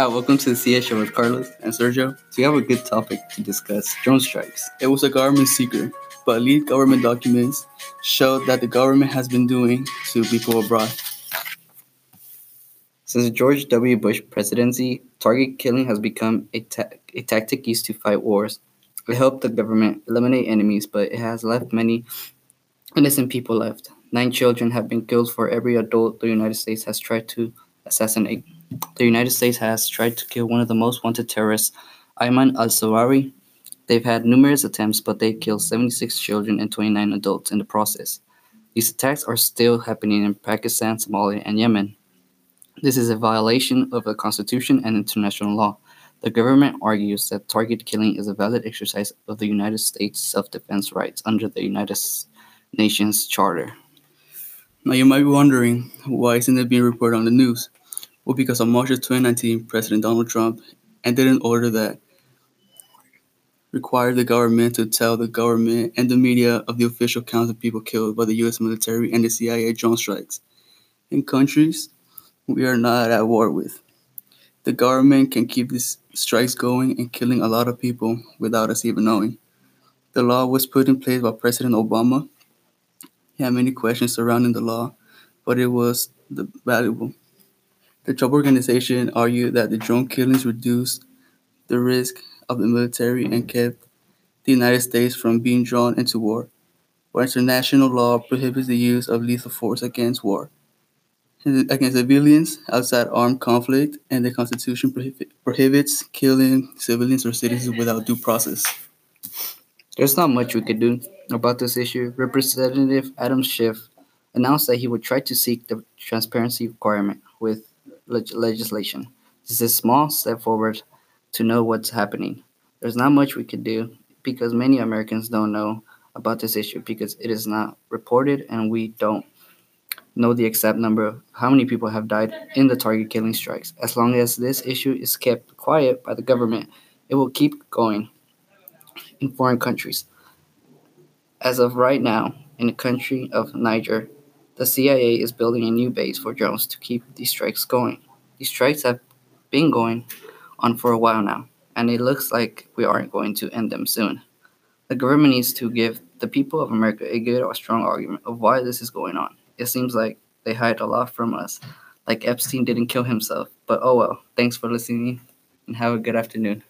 Hi, welcome to the CS show with Carlos and Sergio. So we have a good topic to discuss: drone strikes. It was a government secret, but leaked government documents showed that the government has been doing to people abroad. Since the George W. Bush presidency, target killing has become a, ta- a tactic used to fight wars. It helped the government eliminate enemies, but it has left many innocent people left. Nine children have been killed for every adult the United States has tried to assassinate. The United States has tried to kill one of the most wanted terrorists, Ayman al Zawahiri. They've had numerous attempts, but they killed 76 children and 29 adults in the process. These attacks are still happening in Pakistan, Somalia, and Yemen. This is a violation of the Constitution and international law. The government argues that target killing is a valid exercise of the United States self defense rights under the United Nations Charter. Now, you might be wondering why isn't it being reported on the news? Well, because on March of 2019, President Donald Trump entered an order that required the government to tell the government and the media of the official count of people killed by the U.S. military and the CIA drone strikes in countries we are not at war with. The government can keep these strikes going and killing a lot of people without us even knowing. The law was put in place by President Obama. He had many questions surrounding the law, but it was valuable. The Trump organization argued that the drone killings reduced the risk of the military and kept the United States from being drawn into war, where international law prohibits the use of lethal force against war against civilians outside armed conflict, and the Constitution prohibits killing civilians or citizens without due process. There's not much we could do about this issue. Representative Adam Schiff announced that he would try to seek the transparency requirement with leg- legislation. This is a small step forward to know what's happening. There's not much we could do because many Americans don't know about this issue because it is not reported and we don't know the exact number of how many people have died in the target killing strikes. As long as this issue is kept quiet by the government, it will keep going in foreign countries. As of right now, in the country of Niger, the CIA is building a new base for drones to keep these strikes going. These strikes have been going on for a while now, and it looks like we aren't going to end them soon. The government needs to give the people of America a good or strong argument of why this is going on it seems like they hide a lot from us. Like Epstein didn't kill himself. But oh well. Thanks for listening and have a good afternoon.